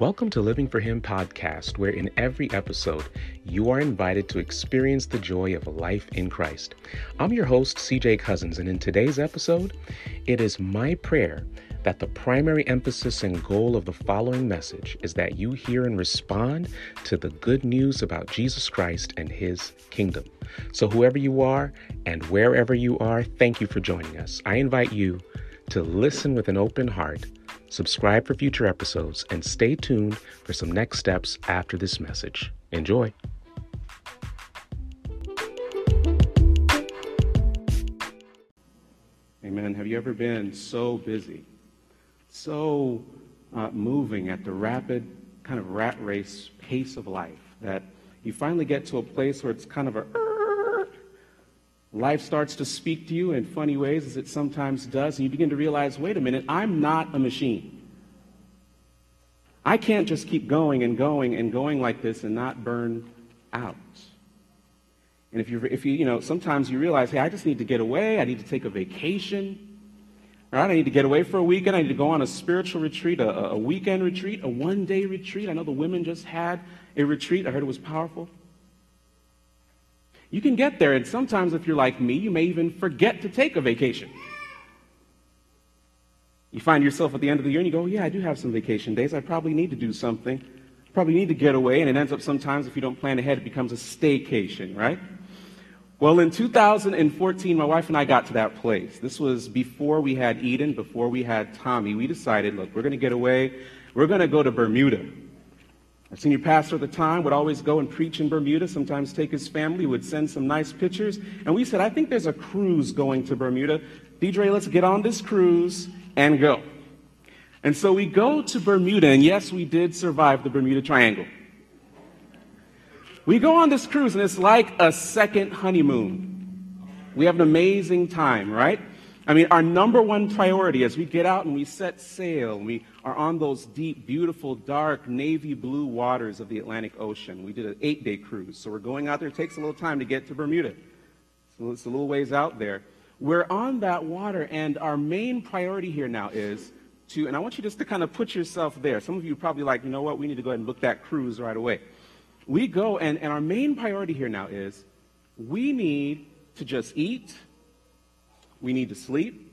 Welcome to Living for Him podcast, where in every episode you are invited to experience the joy of life in Christ. I'm your host, CJ Cousins, and in today's episode, it is my prayer that the primary emphasis and goal of the following message is that you hear and respond to the good news about Jesus Christ and His kingdom. So, whoever you are and wherever you are, thank you for joining us. I invite you to listen with an open heart subscribe for future episodes, and stay tuned for some next steps after this message. Enjoy. Amen. Have you ever been so busy, so uh, moving at the rapid kind of rat race pace of life that you finally get to a place where it's kind of a Life starts to speak to you in funny ways, as it sometimes does, and you begin to realize wait a minute, I'm not a machine. I can't just keep going and going and going like this and not burn out. And if you, if you, you know, sometimes you realize, hey, I just need to get away. I need to take a vacation. Right? I need to get away for a weekend. I need to go on a spiritual retreat, a, a weekend retreat, a one day retreat. I know the women just had a retreat. I heard it was powerful. You can get there, and sometimes if you're like me, you may even forget to take a vacation. You find yourself at the end of the year and you go, Yeah, I do have some vacation days. I probably need to do something. Probably need to get away. And it ends up sometimes, if you don't plan ahead, it becomes a staycation, right? Well, in 2014, my wife and I got to that place. This was before we had Eden, before we had Tommy. We decided, look, we're going to get away. We're going to go to Bermuda. Our senior pastor at the time would always go and preach in Bermuda, sometimes take his family, would send some nice pictures. And we said, I think there's a cruise going to Bermuda. Deidre, let's get on this cruise and go. And so we go to Bermuda, and yes, we did survive the Bermuda Triangle. We go on this cruise, and it's like a second honeymoon. We have an amazing time, right? I mean, our number one priority as we get out and we set sail, we are on those deep, beautiful, dark, navy blue waters of the Atlantic Ocean. We did an eight day cruise. So we're going out there. It takes a little time to get to Bermuda. So it's a little ways out there. We're on that water, and our main priority here now is to, and I want you just to kind of put yourself there. Some of you probably like, you know what, we need to go ahead and book that cruise right away. We go, and, and our main priority here now is we need to just eat we need to sleep.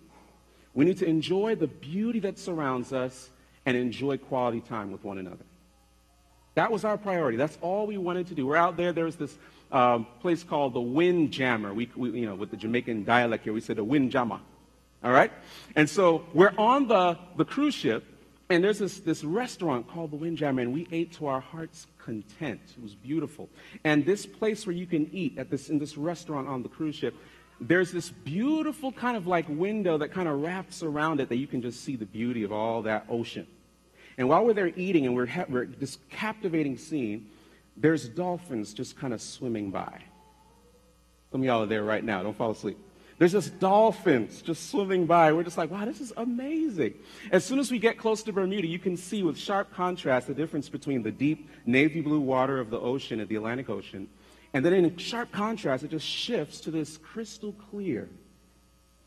We need to enjoy the beauty that surrounds us and enjoy quality time with one another. That was our priority. That's all we wanted to do. We're out there. There's this um, place called the Windjammer. We, we, you know, with the Jamaican dialect here, we say the Windjammer. All right? And so we're on the, the cruise ship, and there's this, this restaurant called the Windjammer, and we ate to our heart's content. It was beautiful. And this place where you can eat at this, in this restaurant on the cruise ship there's this beautiful kind of like window that kind of wraps around it that you can just see the beauty of all that ocean. And while we're there eating and we're, ha- we're this captivating scene, there's dolphins just kind of swimming by. Some of y'all are there right now. Don't fall asleep. There's just dolphins just swimming by. We're just like, wow, this is amazing. As soon as we get close to Bermuda, you can see with sharp contrast the difference between the deep navy blue water of the ocean at the Atlantic Ocean and then in sharp contrast, it just shifts to this crystal clear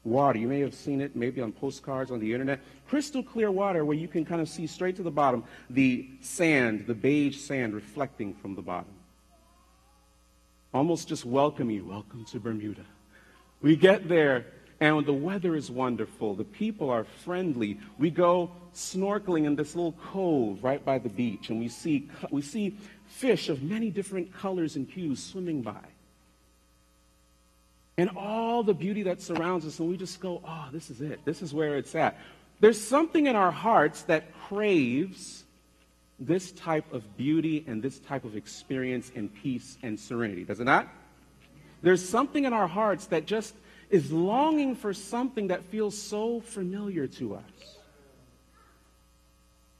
water. You may have seen it maybe on postcards on the internet. Crystal clear water where you can kind of see straight to the bottom the sand, the beige sand reflecting from the bottom. Almost just welcome you. Welcome to Bermuda. We get there and the weather is wonderful. The people are friendly. We go snorkeling in this little cove right by the beach, and we see, we see fish of many different colors and hues swimming by. And all the beauty that surrounds us, and we just go, oh, this is it. This is where it's at. There's something in our hearts that craves this type of beauty and this type of experience and peace and serenity, does it not? There's something in our hearts that just is longing for something that feels so familiar to us.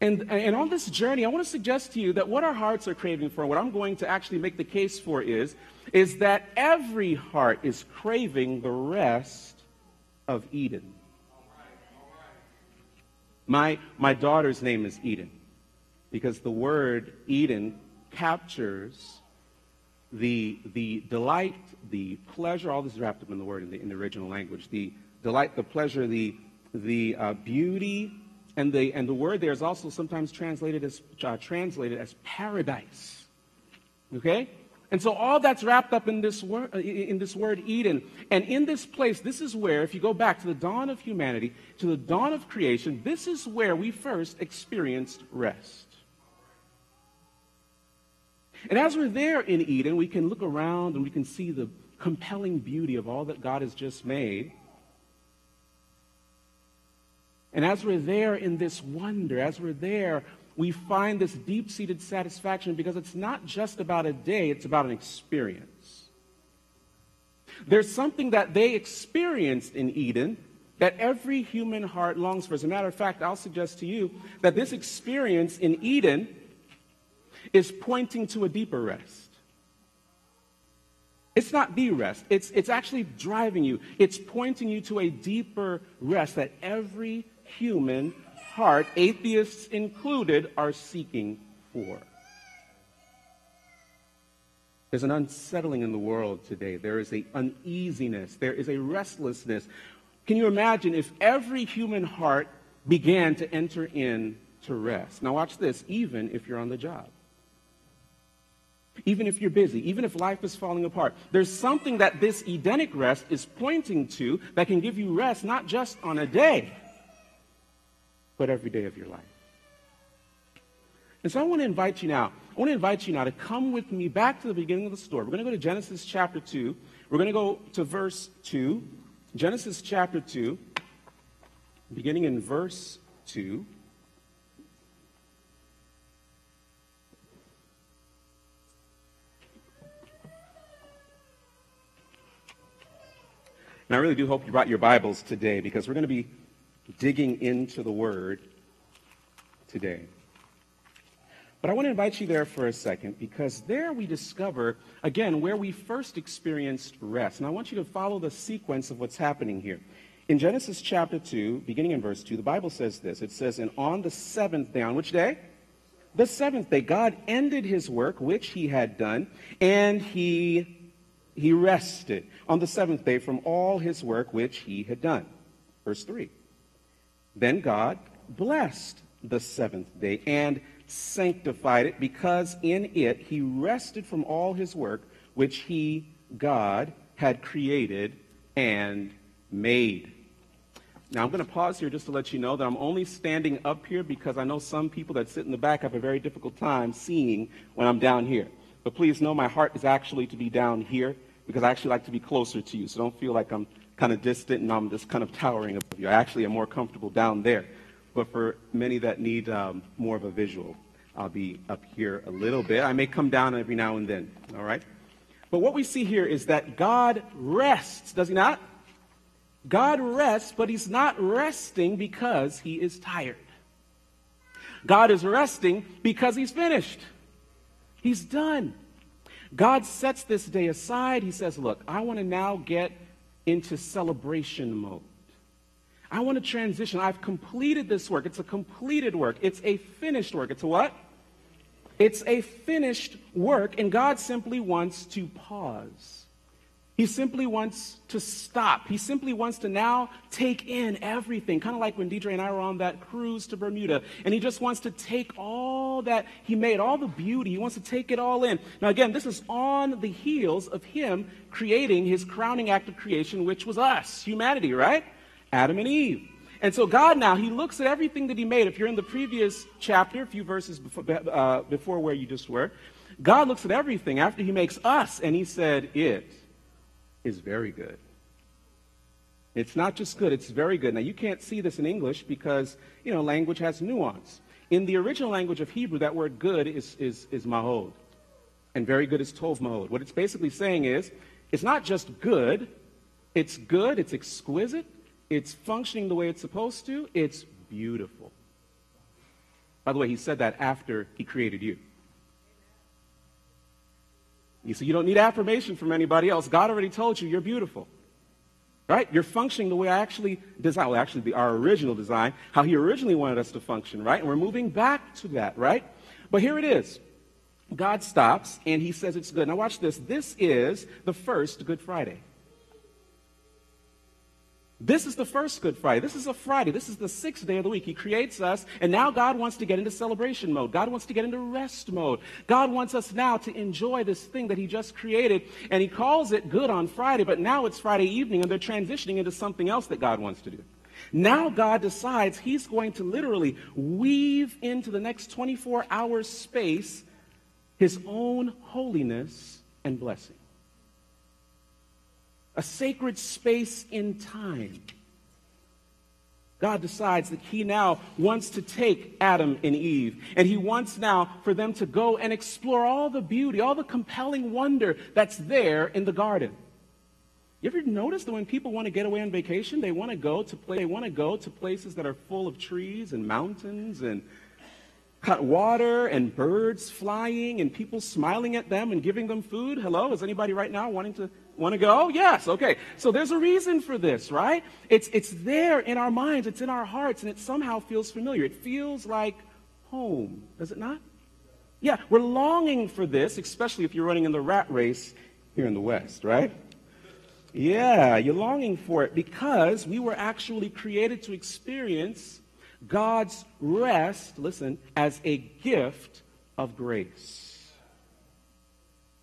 And, and on this journey, I want to suggest to you that what our hearts are craving for, what I'm going to actually make the case for is, is that every heart is craving the rest of Eden. My, my daughter's name is Eden because the word Eden captures the, the delight, the pleasure, all this is wrapped up in the word in the, in the original language, the delight, the pleasure, the, the uh, beauty, And the, and the word there is also sometimes translated as, uh, translated as paradise. Okay? And so all that's wrapped up in this, word, uh, in this word Eden. And in this place, this is where, if you go back to the dawn of humanity, to the dawn of creation, this is where we first experienced rest. And as we're there in Eden, we can look around and we can see the compelling beauty of all that God has just made. And as we're there in this wonder, as we're there we find this deep seated satisfaction because it's not just about a day, it's about an experience. There's something that they experienced in Eden that every human heart longs for. As a matter of fact, I'll suggest to you that this experience in Eden is pointing to a deeper rest. It's not the rest, it's, it's actually driving you, it's pointing you to a deeper rest that every human heart, atheists included, are seeking for. There's an unsettling in the world today. There is an uneasiness. There is a restlessness. Can you imagine if every human heart began to enter in to rest? Now, watch this, even if you're on the job. Even if you're busy, even if life is falling apart, there's something that this Edenic rest is pointing to that can give you rest not just on a day, but every day of your life. And so I want to invite you now, I want to invite you now to come with me back to the beginning of the story. We're going to go to Genesis chapter 2. We're going to go to verse 2. Genesis chapter 2, beginning in verse 2. And I really do hope you brought your Bibles today because we're going to be digging into the Word today. But I want to invite you there for a second because there we discover, again, where we first experienced rest. And I want you to follow the sequence of what's happening here. In Genesis chapter 2, beginning in verse 2, the Bible says this. It says, And on the seventh day, on which day? The seventh day, God ended his work, which he had done, and he, he rested on the seventh day from all his work, which he had done. Verse 3. Then God blessed the seventh day and sanctified it because in it he rested from all his work which he, God, had created and made. Now, I'm going to pause here just to let you know that I'm only standing up here because I know some people that sit in the back have a very difficult time seeing when I'm down here. But please know my heart is actually to be down here because I actually like to be closer to you. So don't feel like I'm kind of distant and I'm just kind of towering above you. I actually am more comfortable down there. But for many that need um, more of a visual, I'll be up here a little bit. I may come down every now and then, all right? But what we see here is that God rests, does he not? God rests, but he's not resting because he is tired. God is resting because he's finished. He's done. God sets this day aside. He says, Look, I want to now get into celebration mode. I want to transition. I've completed this work. It's a completed work. It's a finished work. It's a what? It's a finished work, and God simply wants to pause. He simply wants to stop. He simply wants to now take in everything, kind of like when Deidre and I were on that cruise to Bermuda, and he just wants to take all that he made, all the beauty, he wants to take it all in. Now, again, this is on the heels of him creating his crowning act of creation, which was us, humanity, right? Adam and Eve. And so God now, he looks at everything that he made. If you're in the previous chapter, a few verses before, uh, before where you just were, God looks at everything after he makes us, and he said, It is very good. It's not just good, it's very good. Now, you can't see this in English because, you know, language has nuance. In the original language of Hebrew, that word good is, is, is mahod. And very good is tov mahod. What it's basically saying is, it's not just good, it's good, it's exquisite, it's functioning the way it's supposed to, it's beautiful. By the way, he said that after he created you. You see, you don't need affirmation from anybody else. God already told you you're beautiful. Right? You're functioning the way I actually designed, well, actually, our original design, how He originally wanted us to function, right? And we're moving back to that, right? But here it is. God stops and He says it's good. Now, watch this. This is the first Good Friday. This is the first Good Friday. This is a Friday. This is the sixth day of the week. He creates us, and now God wants to get into celebration mode. God wants to get into rest mode. God wants us now to enjoy this thing that He just created, and He calls it good on Friday, but now it's Friday evening, and they're transitioning into something else that God wants to do. Now God decides He's going to literally weave into the next 24 hours space His own holiness and blessing a sacred space in time. God decides that he now wants to take Adam and Eve, and he wants now for them to go and explore all the beauty, all the compelling wonder that's there in the garden. You ever notice that when people want to get away on vacation, they want to go to play, they want to go to places that are full of trees and mountains and cut water and birds flying and people smiling at them and giving them food? Hello, is anybody right now wanting to Want to go? Yes. Okay. So there's a reason for this, right? It's, it's there in our minds, it's in our hearts, and it somehow feels familiar. It feels like home, does it not? Yeah, we're longing for this, especially if you're running in the rat race here in the West, right? Yeah, you're longing for it because we were actually created to experience God's rest, listen, as a gift of grace.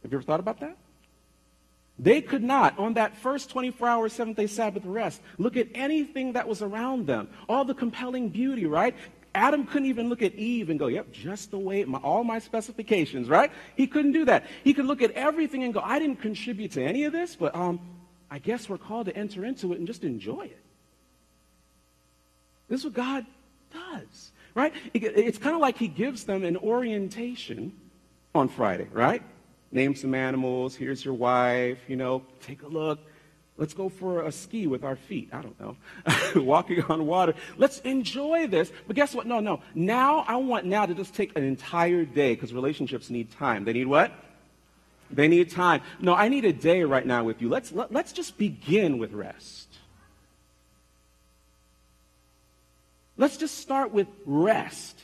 Have you ever thought about that? They could not, on that first 24 hour seventh day Sabbath rest, look at anything that was around them. All the compelling beauty, right? Adam couldn't even look at Eve and go, yep, just the way, my, all my specifications, right? He couldn't do that. He could look at everything and go, I didn't contribute to any of this, but um, I guess we're called to enter into it and just enjoy it. This is what God does, right? It's kind of like he gives them an orientation on Friday, right? Name some animals. Here's your wife. You know, take a look. Let's go for a ski with our feet. I don't know. Walking on water. Let's enjoy this. But guess what? No, no. Now, I want now to just take an entire day because relationships need time. They need what? They need time. No, I need a day right now with you. Let's, let, us let us just begin with rest. Let's just start with rest.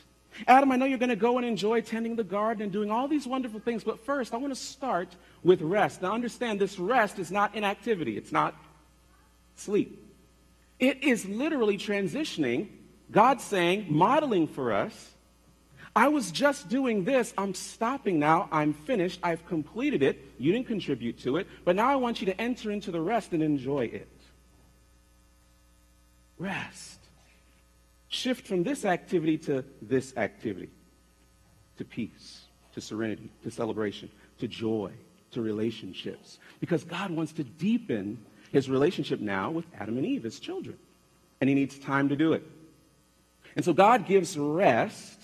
Adam, I know you're going to go and enjoy tending the garden and doing all these wonderful things, but first, I want to start with rest. Now, understand this rest is not inactivity, it's not sleep. It is literally transitioning, God saying, modeling for us. I was just doing this. I'm stopping now. I'm finished. I've completed it. You didn't contribute to it. But now I want you to enter into the rest and enjoy it. Rest. Shift from this activity to this activity, to peace, to serenity, to celebration, to joy, to relationships. Because God wants to deepen his relationship now with Adam and Eve, his children. And he needs time to do it. And so God gives rest,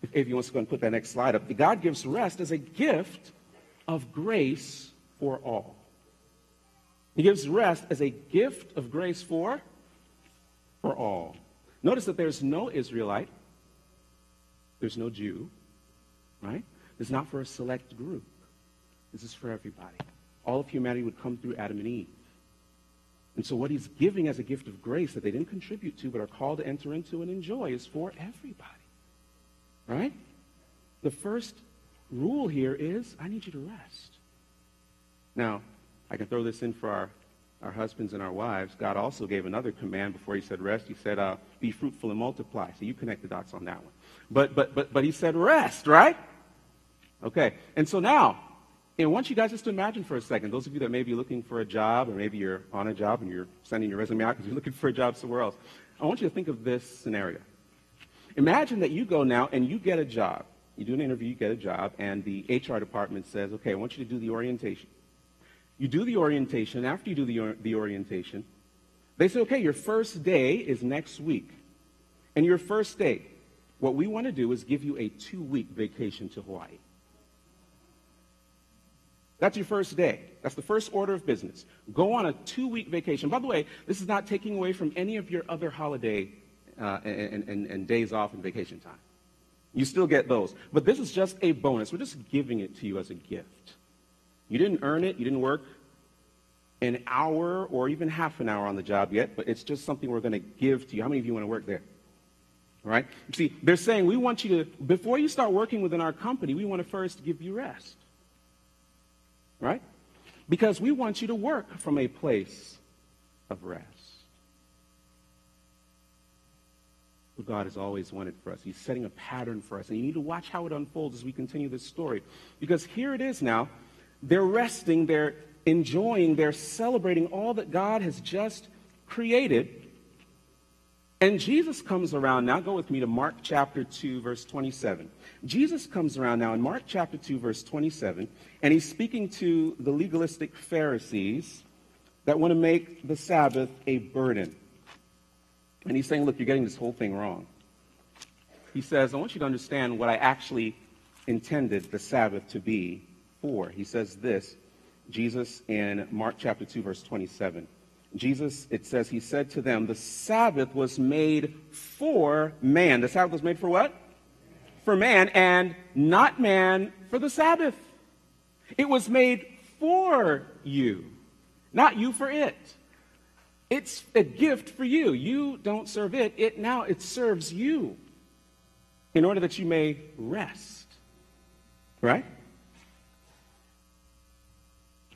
if, if you want to go and put that next slide up, God gives rest as a gift of grace for all. He gives rest as a gift of grace for, for all. Notice that there's no Israelite, there's no Jew, right? It's not for a select group. This is for everybody. All of humanity would come through Adam and Eve. And so what he's giving as a gift of grace that they didn't contribute to but are called to enter into and enjoy is for everybody. Right? The first rule here is I need you to rest. Now, I can throw this in for our our husbands and our wives, God also gave another command before he said rest. He said, uh, be fruitful and multiply. So you connect the dots on that one. But, but, but, but he said rest, right? Okay. And so now, and I want you guys just to imagine for a second, those of you that may be looking for a job, or maybe you're on a job and you're sending your resume out because you're looking for a job somewhere else. I want you to think of this scenario. Imagine that you go now and you get a job. You do an interview, you get a job, and the HR department says, okay, I want you to do the orientation. You do the orientation. After you do the, the orientation, they say, okay, your first day is next week. And your first day, what we want to do is give you a two week vacation to Hawaii. That's your first day. That's the first order of business. Go on a two week vacation. By the way, this is not taking away from any of your other holiday uh, and, and, and days off and vacation time. You still get those. But this is just a bonus. We're just giving it to you as a gift. You didn't earn it, you didn't work an hour or even half an hour on the job yet, but it's just something we're going to give to you. How many of you want to work there? Right? See, they're saying we want you to, before you start working within our company, we want to first give you rest. Right? Because we want you to work from a place of rest. what God has always wanted for us. He's setting a pattern for us. And you need to watch how it unfolds as we continue this story. Because here it is now. They're resting, they're enjoying, they're celebrating all that God has just created. And Jesus comes around now. Go with me to Mark chapter 2, verse 27. Jesus comes around now in Mark chapter 2, verse 27, and he's speaking to the legalistic Pharisees that want to make the Sabbath a burden. And he's saying, Look, you're getting this whole thing wrong. He says, I want you to understand what I actually intended the Sabbath to be for. He says this, Jesus in Mark chapter 2, verse 27. Jesus, it says, he said to them, The Sabbath was made for man. The Sabbath was made for what? For man, and not man for the Sabbath. It was made for you, not you for it. It's a gift for you. You don't serve it. It now it serves you in order that you may rest. Right?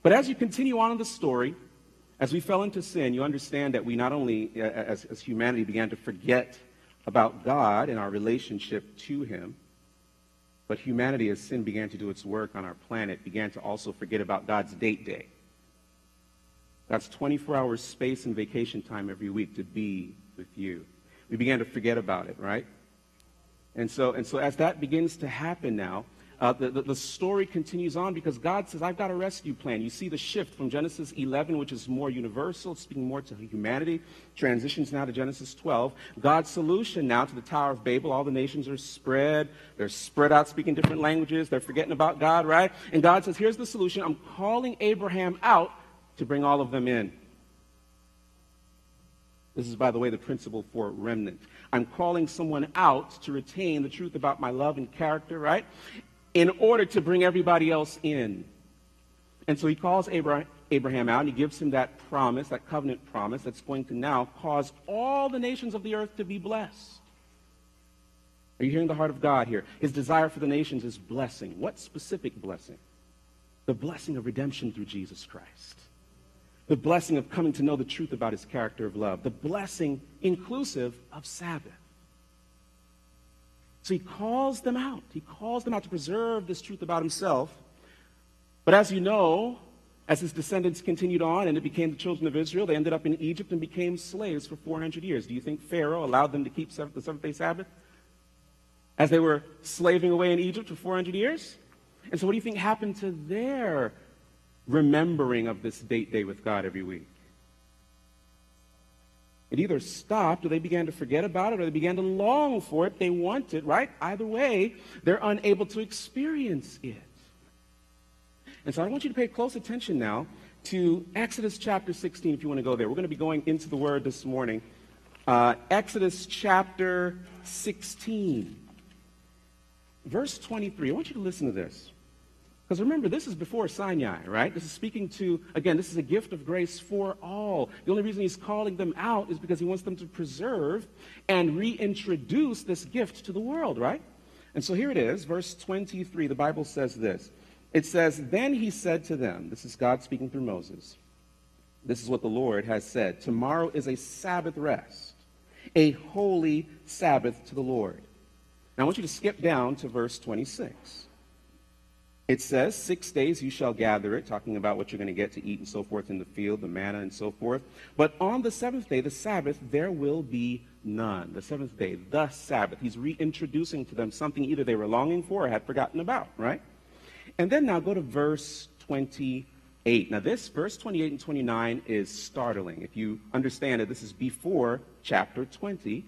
But as you continue on in the story, as we fell into sin, you understand that we not only, uh, uh, as, as humanity, began to forget about God and our relationship to Him, but humanity, as sin began to do its work on our planet, began to also forget about God's date day. That's 24 hours space and vacation time every week to be with you. We began to forget about it, right? And so, and so as that begins to happen now, uh, the, the, the, story continues on because God says, I've got a rescue plan. You see the shift from Genesis 11, which is more universal, speaking more to humanity, transitions now to Genesis 12. God's solution now to the Tower of Babel. All the nations are spread. They're spread out speaking different languages. They're forgetting about God, right? And God says, Here's the solution. I'm calling Abraham out to bring all of them in. This is, by the way, the principle for remnant. I'm calling someone out to retain the truth about my love and character, right? In order to bring everybody else in. And so he calls Abraham out and he gives him that promise, that covenant promise that's going to now cause all the nations of the earth to be blessed. Are you hearing the heart of God here? His desire for the nations is blessing. What specific blessing? The blessing of redemption through Jesus Christ the blessing of coming to know the truth about his character of love, the blessing inclusive of Sabbath. So he calls them out. He calls them out to preserve this truth about himself. But as you know, as his descendants continued on and it became the children of Israel, they ended up in Egypt and became slaves for 400 years. Do you think Pharaoh allowed them to keep the seventh day Sabbath? As they were slaving away in Egypt for 400 years? And so, what do you think happened to their remembering of this date day with God every week. It either stopped or they began to forget about it or they began to long for it. They want it, right? Either way, they're unable to experience it. And so I want you to pay close attention now to Exodus chapter 16 if you want to go there. We're going to be going into the Word this morning. Uh, Exodus chapter 16, verse 23. I want you to listen to this. Because remember, this is before Sinai, right? This is speaking to, again, this is a gift of grace for all. The only reason he's calling them out is because he wants them to preserve and reintroduce this gift to the world, right? And so here it is, verse 23. The Bible says this. It says, Then he said to them, this is God speaking through Moses, this is what the Lord has said Tomorrow is a Sabbath rest, a holy Sabbath to the Lord. Now I want you to skip down to verse 26. It says, Six days you shall gather it, talking about what you're going to get to eat and so forth in the field, the manna and so forth. But on the seventh day, the Sabbath, there will be none. The seventh day, the Sabbath. He's reintroducing to them something either they were longing for or had forgotten about, right? And then now go to verse 28. Now, this, verse 28 and 29, is startling. If you understand it, this is before chapter 20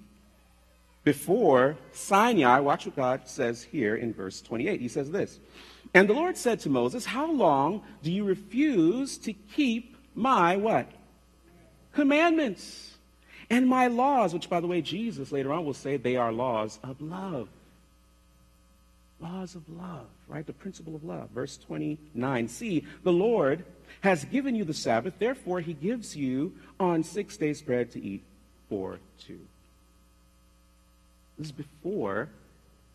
before Sinai, watch what God says here in verse 28. He says this And the Lord said to Moses, How long do you refuse to keep my what? Commandments and my laws, which, by the way, Jesus later on will say they are laws of love. Laws of love, right? The principle of love. Verse 29. See, the Lord has given you the Sabbath, therefore, he gives you on six days bread to eat for two. This is before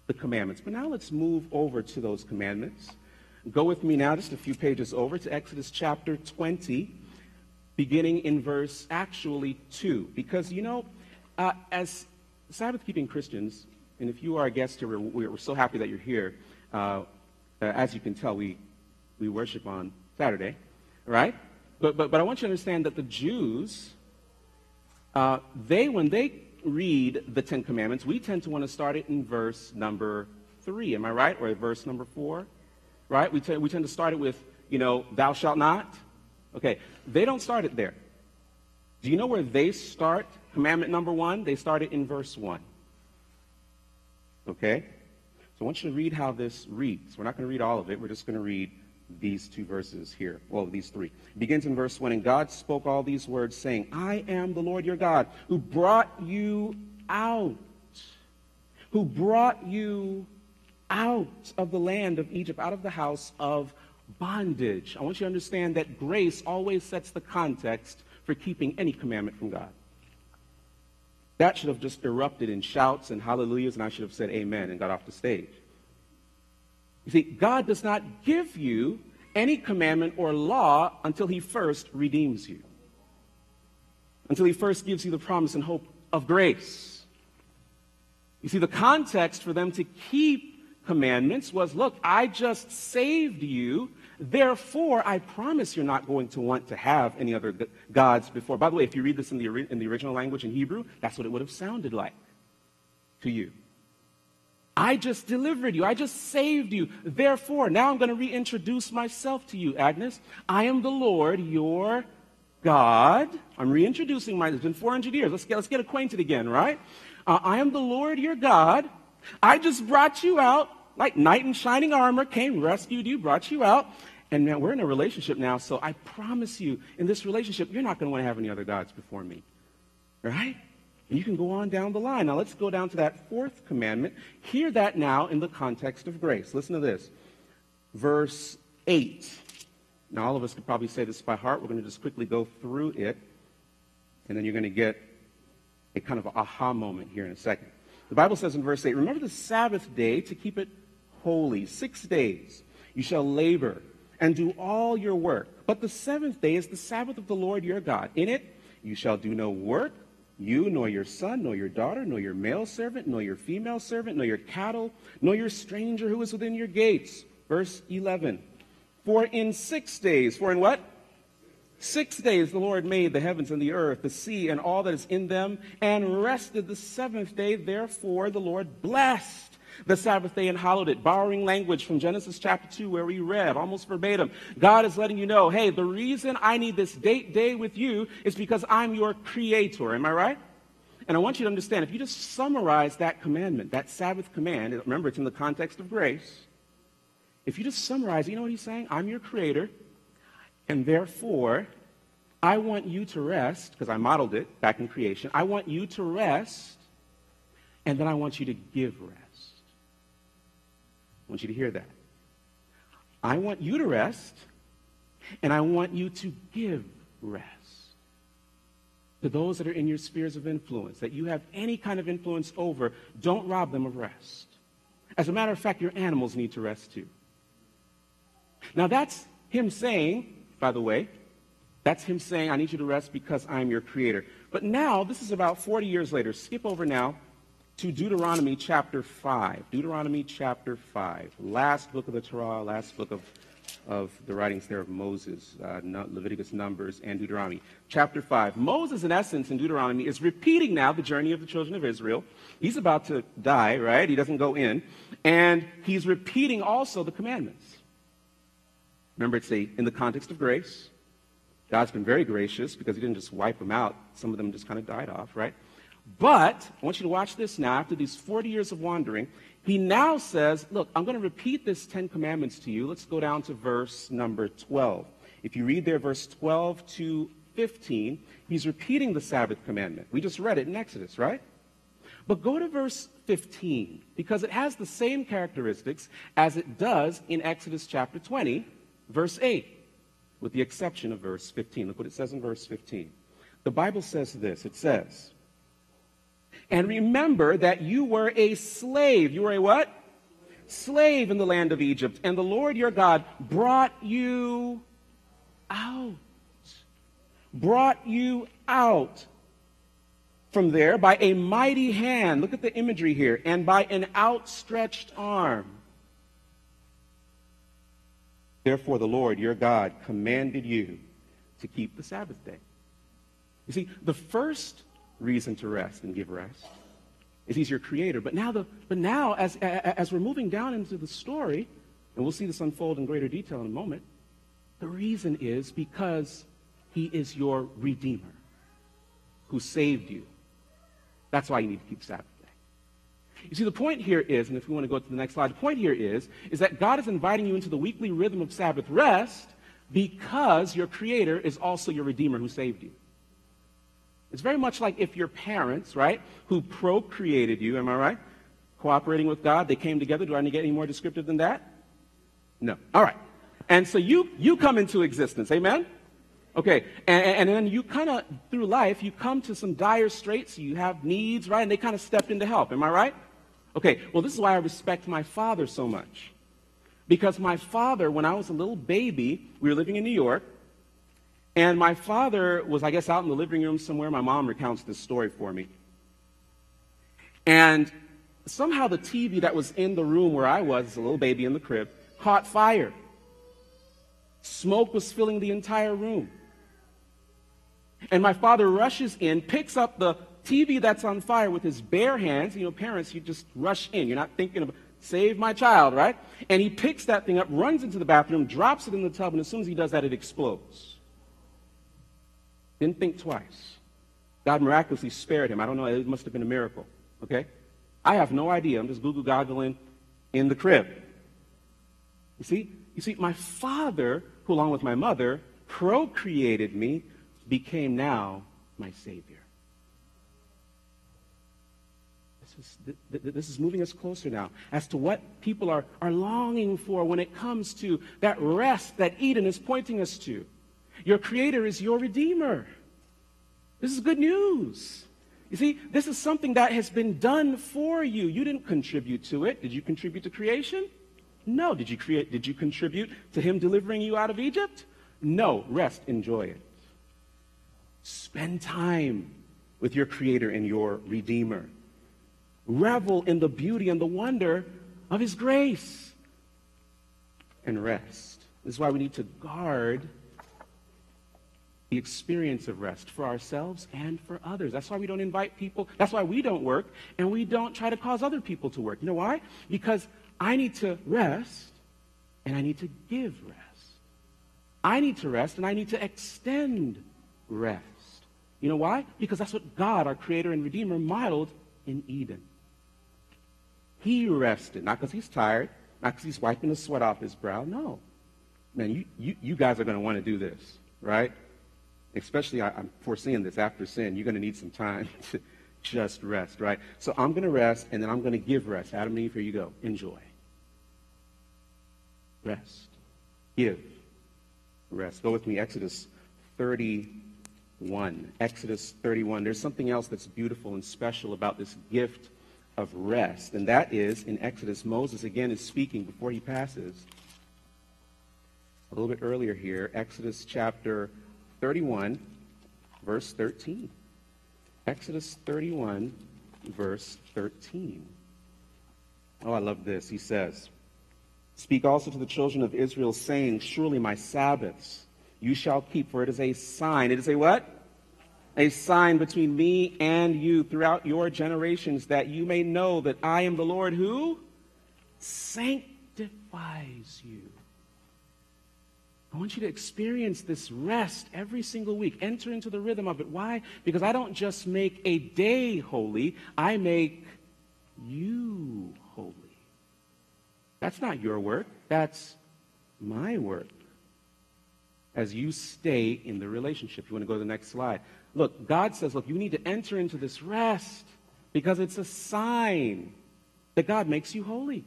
the commandments. But now let's move over to those commandments. Go with me now just a few pages over to Exodus chapter 20, beginning in verse actually 2. Because, you know, uh, as Sabbath keeping Christians, and if you are a guest here, we're, we're so happy that you're here. Uh, uh, as you can tell, we, we worship on Saturday, right? But, but, but I want you to understand that the Jews, uh, they, when they read the Ten Commandments, we tend to want to start it in verse number three. Am I right? Or verse number four? Right? We, t- we tend to start it with, you know, thou shalt not. Okay. They don't start it there. Do you know where they start commandment number one? They start it in verse one. Okay? So I want you to read how this reads. We're not going to read all of it. We're just going to read these two verses here. Well, these three. Begins in verse 1. And God spoke all these words, saying, I am the Lord your God, who brought you out, who brought you out of the land of Egypt, out of the house of bondage. I want you to understand that grace always sets the context for keeping any commandment from God. That should have just erupted in shouts and hallelujahs, and I should have said amen and got off the stage. You see, God does not give you any commandment or law until he first redeems you, until he first gives you the promise and hope of grace. You see, the context for them to keep commandments was look, I just saved you Therefore, I promise you're not going to want to have any other gods before. By the way, if you read this in the, in the original language in Hebrew, that's what it would have sounded like to you. I just delivered you. I just saved you. Therefore, now I'm going to reintroduce myself to you, Agnes. I am the Lord, your God. I'm reintroducing myself. It's been 400 years. Let's get, let's get acquainted again, right? Uh, I am the Lord, your God. I just brought you out like knight in shining armor, came, rescued you, brought you out. And man, we're in a relationship now, so I promise you, in this relationship, you're not going to want to have any other gods before me. Right? You can go on down the line. Now let's go down to that fourth commandment. Hear that now in the context of grace. Listen to this. Verse 8. Now, all of us could probably say this by heart. We're going to just quickly go through it, and then you're going to get a kind of aha moment here in a second. The Bible says in verse 8, Remember the Sabbath day to keep it holy. Six days you shall labor and do all your work. But the seventh day is the Sabbath of the Lord your God. In it you shall do no work, you, nor your son, nor your daughter, nor your male servant, nor your female servant, nor your cattle, nor your stranger who is within your gates. Verse 11. For in six days, for in what? Six days the Lord made the heavens and the earth, the sea, and all that is in them, and rested the seventh day. Therefore the Lord blessed the Sabbath day and hallowed it, borrowing language from Genesis chapter 2 where we read almost verbatim. God is letting you know, hey, the reason I need this date day with you is because I'm your creator. Am I right? And I want you to understand, if you just summarize that commandment, that Sabbath command, remember it's in the context of grace. If you just summarize, you know what he's saying? I'm your creator, and therefore, I want you to rest, because I modeled it back in creation. I want you to rest, and then I want you to give rest. I want you to hear that. I want you to rest, and I want you to give rest to those that are in your spheres of influence, that you have any kind of influence over. Don't rob them of rest. As a matter of fact, your animals need to rest too. Now, that's him saying, by the way, that's him saying, I need you to rest because I'm your creator. But now, this is about 40 years later. Skip over now to Deuteronomy chapter 5. Deuteronomy chapter 5. Last book of the Torah, last book of, of the writings there of Moses, uh, Leviticus, Numbers, and Deuteronomy. Chapter 5. Moses, in essence, in Deuteronomy, is repeating now the journey of the children of Israel. He's about to die, right? He doesn't go in. And he's repeating also the commandments. Remember, it's a, in the context of grace. God's been very gracious because he didn't just wipe them out. Some of them just kind of died off, right? But I want you to watch this now. After these 40 years of wandering, he now says, Look, I'm going to repeat this 10 commandments to you. Let's go down to verse number 12. If you read there, verse 12 to 15, he's repeating the Sabbath commandment. We just read it in Exodus, right? But go to verse 15 because it has the same characteristics as it does in Exodus chapter 20, verse 8, with the exception of verse 15. Look what it says in verse 15. The Bible says this it says, and remember that you were a slave. You were a what? Slave in the land of Egypt. And the Lord your God brought you out. Brought you out. from there by a mighty hand. Look at the imagery here. And by an outstretched arm. Therefore, the Lord your God commanded you to keep the Sabbath day. You see, the first reason to rest and give rest is he's your creator. But now, the, but now as, as we're moving down into the story, and we'll see this unfold in greater detail in a moment, the reason is because he is your redeemer who saved you. That's why you need to keep Sabbath day. You see, the point here is, and if we want to go to the next slide, the point here is, is that God is inviting you into the weekly rhythm of Sabbath rest because your Creator is also your Redeemer who saved you. It's very much like if your parents, right, who procreated you, am I right? Cooperating with God, they came together. Do I need to get any more descriptive than that? No. All right. And so you, you come into existence. Amen? Okay. And, and then you kind of, through life, you come to some dire straits. You have needs, right? And they kind of stepped in to help. Am I right? Okay. Well, this is why I respect my father so much. Because my father, when I was a little baby, we were living in New York. And my father was, I guess, out in the living room somewhere. My mom recounts this story for me. And somehow the TV that was in the room where I was, as a little baby in the crib, caught fire. Smoke was filling the entire room. And my father rushes in, picks up the TV that's on fire with his bare hands. You know, parents, you just rush in. You're not thinking of, save my child, right? And he picks that thing up, runs into the bathroom, drops it in the tub, and as soon as he does that, it explodes. Didn't think twice. God miraculously spared him. I don't know, it must have been a miracle. Okay? I have no idea. I'm just Google goggling in the crib. You see? You see, my father, who along with my mother procreated me, became now my Savior. This is, this is moving us closer now as to what people are, are longing for when it comes to that rest that Eden is pointing us to. Your Creator is your Redeemer. This is good news. You see, this is something that has been done for you. You didn't contribute to it. Did you contribute to creation? No. Did you create did you contribute to him delivering you out of Egypt? No. Rest, enjoy it. Spend time with your creator and your redeemer. Revel in the beauty and the wonder of his grace. And rest. This is why we need to guard the experience of rest for ourselves and for others. That's why we don't invite people. That's why we don't work and we don't try to cause other people to work. You know why? Because I need to rest and I need to give rest. I need to rest and I need to extend rest. You know why? Because that's what God, our Creator and Redeemer, modeled in Eden. He rested, not because he's tired, not because he's wiping the sweat off his brow. No. Man, you, you, you guys are going to want to do this, right? Especially I, am foreseeing this after sin, you're going to need some time to just rest, right? So I'm going to rest, and then I'm going to give rest. Adam and Eve, here you go. Enjoy. Rest. Give. Rest. Go with me, Exodus 31. Exodus 31. There's something else that's beautiful and special about this gift of rest, and that is in Exodus, Moses again is speaking before he passes. A little bit earlier here, Exodus chapter 31, verse 13. Exodus 31, verse 13. Oh, I love this. He says, Speak also to the children of Israel, saying, Surely my Sabbaths you shall keep, for it is a sign. It is a what? A sign between me and you throughout your generations, that you may know that I am the Lord who sanctifies you. I want you to experience this rest every single week. Enter into the rhythm of it. Why? Because I don't just make a day holy, I make you holy. That's not your work, that's my work. As you stay in the relationship. You want to go to the next slide. Look, God says, look, you need to enter into this rest because it's a sign that God makes you holy.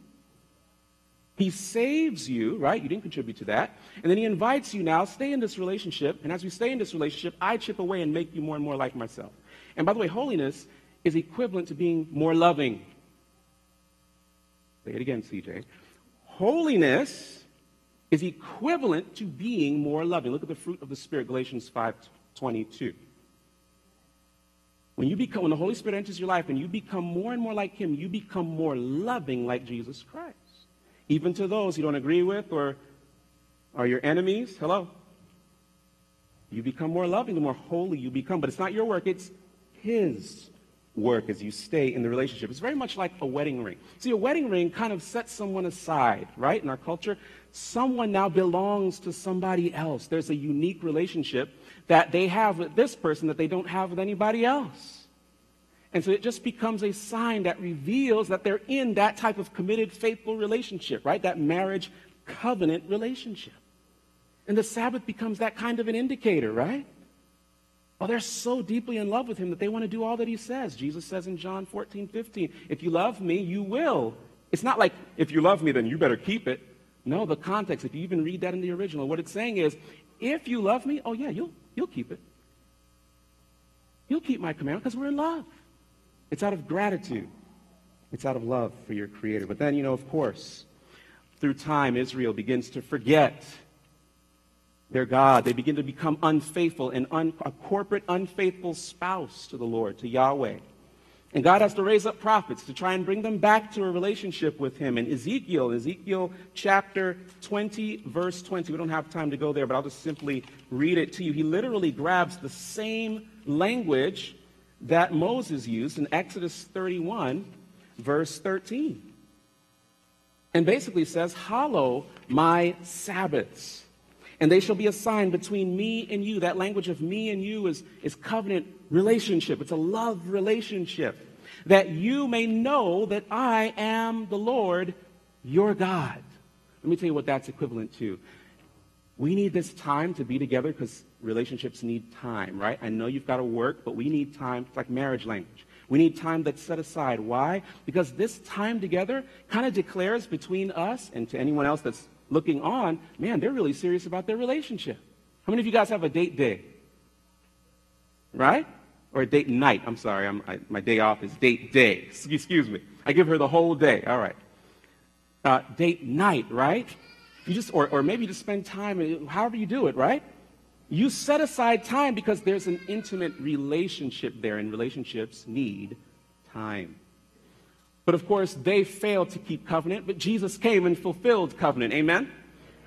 He saves you, right? You didn't contribute to that. And then he invites you now, stay in this relationship. And as we stay in this relationship, I chip away and make you more and more like myself. And by the way, holiness is equivalent to being more loving. Say it again, CJ. Holiness is equivalent to being more loving. Look at the fruit of the Spirit, Galatians 5 22. When you become, when the Holy Spirit enters your life and you become more and more like Him, you become more loving like Jesus Christ. Even to those you don't agree with or are your enemies. Hello. You become more loving the more holy you become. But it's not your work, it's His work as you stay in the relationship. It's very much like a wedding ring. See, a wedding ring kind of sets someone aside, right? In our culture, someone now belongs to somebody else. There's a unique relationship that they have with this person that they don't have with anybody else. And so it just becomes a sign that reveals that they're in that type of committed, faithful relationship, right? That marriage covenant relationship. And the Sabbath becomes that kind of an indicator, right? Oh, they're so deeply in love with him that they want to do all that he says. Jesus says in John 14, 15, if you love me, you will. It's not like, if you love me, then you better keep it. No, the context, if you even read that in the original, what it's saying is, if you love me, oh yeah, you'll, You'll keep it. You'll keep my commandment because we're in love. It's out of gratitude. It's out of love for your Creator. But then, you know, of course, through time, Israel begins to forget their God. They begin to become unfaithful and un- a corporate unfaithful spouse to the Lord, to Yahweh. And God has to raise up prophets to try and bring them back to a relationship with Him. And Ezekiel, Ezekiel chapter 20, verse 20, we don't have time to go there, but I'll just simply read it to you. He literally grabs the same language that Moses used in Exodus 31, verse 13. And basically says, Hallow my Sabbaths and they shall be a sign between me and you. That language of me and you is, is covenant relationship. It's a love relationship. That you may know that I am the Lord your God. Let me tell you what that's equivalent to. We need this time to be together because relationships need time, right? I know you've got to work, but we need time. It's like marriage language. We need time that's set aside. Why? Because this time together kind of declares between us and to anyone else that's looking on, man, they're really serious about their relationship. How many of you guys have a date day? Right? Or a date night. I'm sorry, I'm, I, my day off is date day. Excuse me. I give her the whole day. All right. Uh, date night, right? You just, or, or maybe just spend time, however you do it, right? You set aside time because there's an intimate relationship there, and relationships need time. But of course, they failed to keep covenant, but Jesus came and fulfilled covenant. Amen?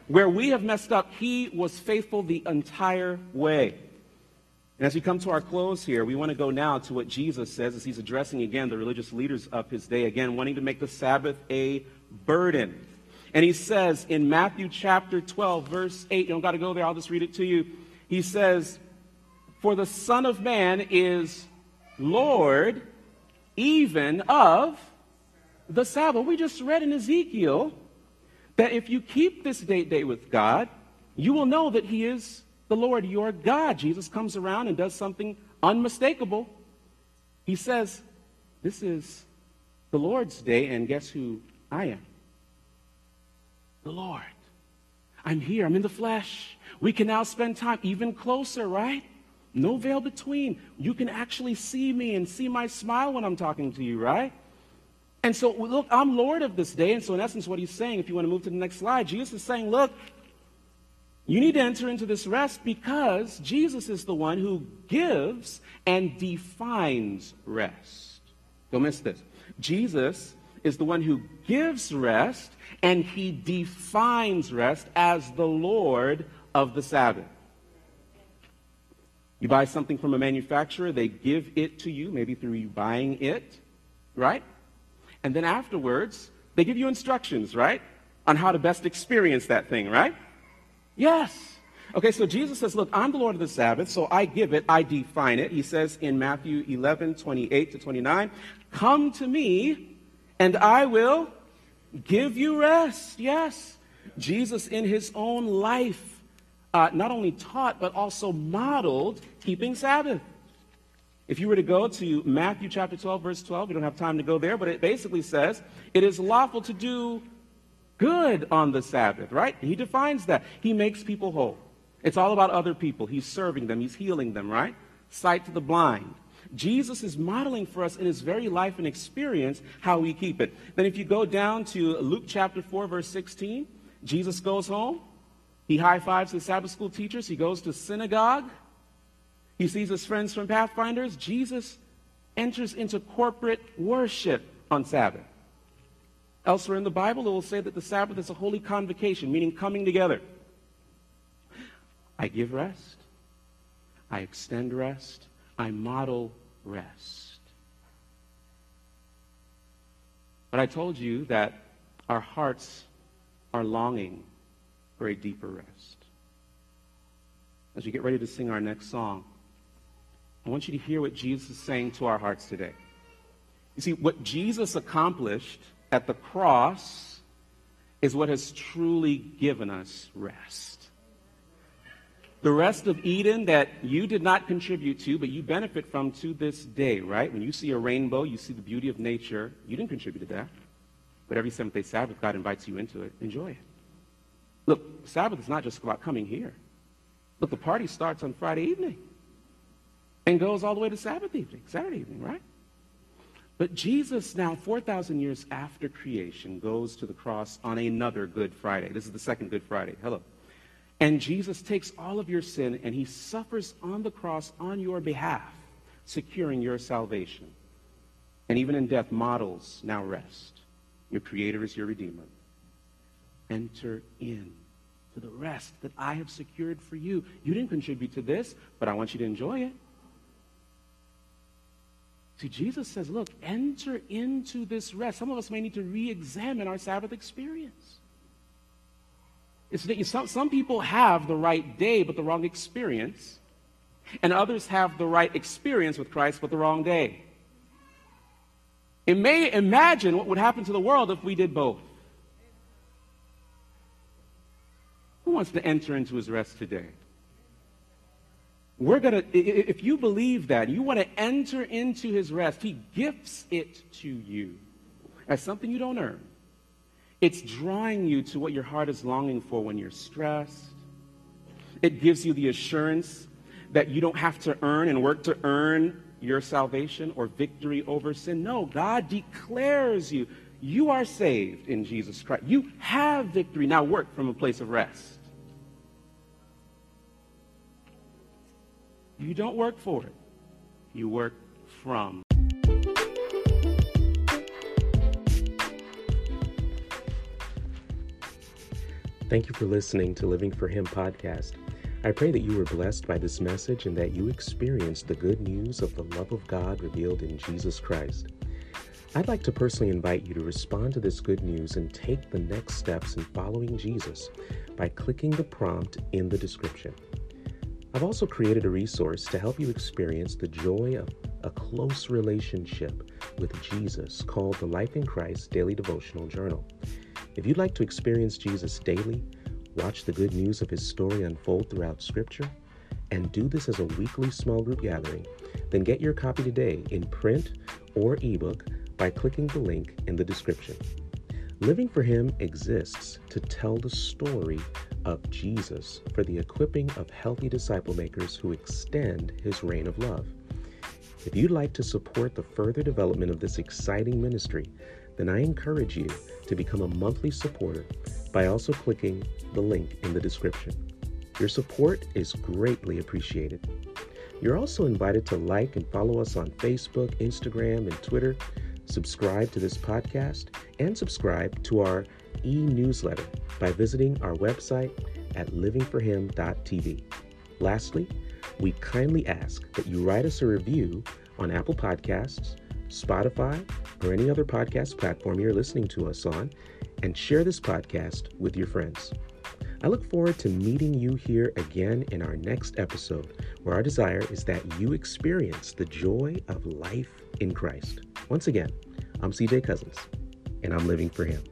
Where we have messed up, he was faithful the entire way. And as we come to our close here, we want to go now to what Jesus says as he's addressing again the religious leaders of his day, again, wanting to make the Sabbath a burden. And he says in Matthew chapter 12, verse 8, you don't got to go there, I'll just read it to you. He says, For the Son of Man is Lord even of the Sabbath. We just read in Ezekiel that if you keep this date day with God, you will know that He is the Lord your God. Jesus comes around and does something unmistakable. He says, This is the Lord's day, and guess who I am? The Lord. I'm here, I'm in the flesh. We can now spend time even closer, right? No veil between. You can actually see me and see my smile when I'm talking to you, right? And so, look, I'm Lord of this day. And so, in essence, what he's saying, if you want to move to the next slide, Jesus is saying, look, you need to enter into this rest because Jesus is the one who gives and defines rest. Don't miss this. Jesus is the one who gives rest and he defines rest as the Lord of the Sabbath. You buy something from a manufacturer, they give it to you, maybe through you buying it, right? And then afterwards, they give you instructions, right? On how to best experience that thing, right? Yes. Okay, so Jesus says, Look, I'm the Lord of the Sabbath, so I give it, I define it. He says in Matthew 11, 28 to 29, Come to me, and I will give you rest. Yes. Jesus, in his own life, uh, not only taught, but also modeled keeping Sabbath. If you were to go to Matthew chapter 12, verse 12, we don't have time to go there, but it basically says it is lawful to do good on the Sabbath, right? He defines that. He makes people whole. It's all about other people. He's serving them, he's healing them, right? Sight to the blind. Jesus is modeling for us in his very life and experience how we keep it. Then, if you go down to Luke chapter 4, verse 16, Jesus goes home. He high fives the Sabbath school teachers. He goes to synagogue. He sees his friends from Pathfinders. Jesus enters into corporate worship on Sabbath. Elsewhere in the Bible, it will say that the Sabbath is a holy convocation, meaning coming together. I give rest. I extend rest. I model rest. But I told you that our hearts are longing for a deeper rest. As we get ready to sing our next song, I want you to hear what Jesus is saying to our hearts today. You see, what Jesus accomplished at the cross is what has truly given us rest. The rest of Eden that you did not contribute to, but you benefit from to this day, right? When you see a rainbow, you see the beauty of nature. You didn't contribute to that. But every seventh day Sabbath, God invites you into it. Enjoy it. Look, Sabbath is not just about coming here. Look, the party starts on Friday evening and goes all the way to Sabbath evening, Saturday evening, right? But Jesus, now 4,000 years after creation, goes to the cross on another Good Friday. This is the second Good Friday. Hello. And Jesus takes all of your sin and he suffers on the cross on your behalf, securing your salvation. And even in death, models now rest. Your Creator is your Redeemer. Enter in to the rest that I have secured for you. You didn't contribute to this, but I want you to enjoy it. See, Jesus says, look, enter into this rest. Some of us may need to re examine our Sabbath experience. It's that some, some people have the right day but the wrong experience, and others have the right experience with Christ but the wrong day. It may imagine what would happen to the world if we did both. Who wants to enter into his rest today? We're going to, if you believe that, you want to enter into his rest, he gifts it to you as something you don't earn. It's drawing you to what your heart is longing for when you're stressed. It gives you the assurance that you don't have to earn and work to earn your salvation or victory over sin. No, God declares you. You are saved in Jesus Christ. You have victory. Now work from a place of rest. You don't work for it. You work from. Thank you for listening to Living for Him podcast. I pray that you were blessed by this message and that you experienced the good news of the love of God revealed in Jesus Christ. I'd like to personally invite you to respond to this good news and take the next steps in following Jesus by clicking the prompt in the description. I've also created a resource to help you experience the joy of a close relationship with Jesus called the Life in Christ Daily Devotional Journal. If you'd like to experience Jesus daily, watch the good news of his story unfold throughout Scripture, and do this as a weekly small group gathering, then get your copy today in print or ebook by clicking the link in the description. Living for Him exists to tell the story of Jesus for the equipping of healthy disciple makers who extend His reign of love. If you'd like to support the further development of this exciting ministry, then I encourage you to become a monthly supporter by also clicking the link in the description. Your support is greatly appreciated. You're also invited to like and follow us on Facebook, Instagram, and Twitter, subscribe to this podcast, and subscribe to our e newsletter by visiting our website at livingforhim.tv. Lastly, we kindly ask that you write us a review on Apple Podcasts Spotify, or any other podcast platform you're listening to us on, and share this podcast with your friends. I look forward to meeting you here again in our next episode, where our desire is that you experience the joy of life in Christ. Once again, I'm CJ Cousins, and I'm living for Him.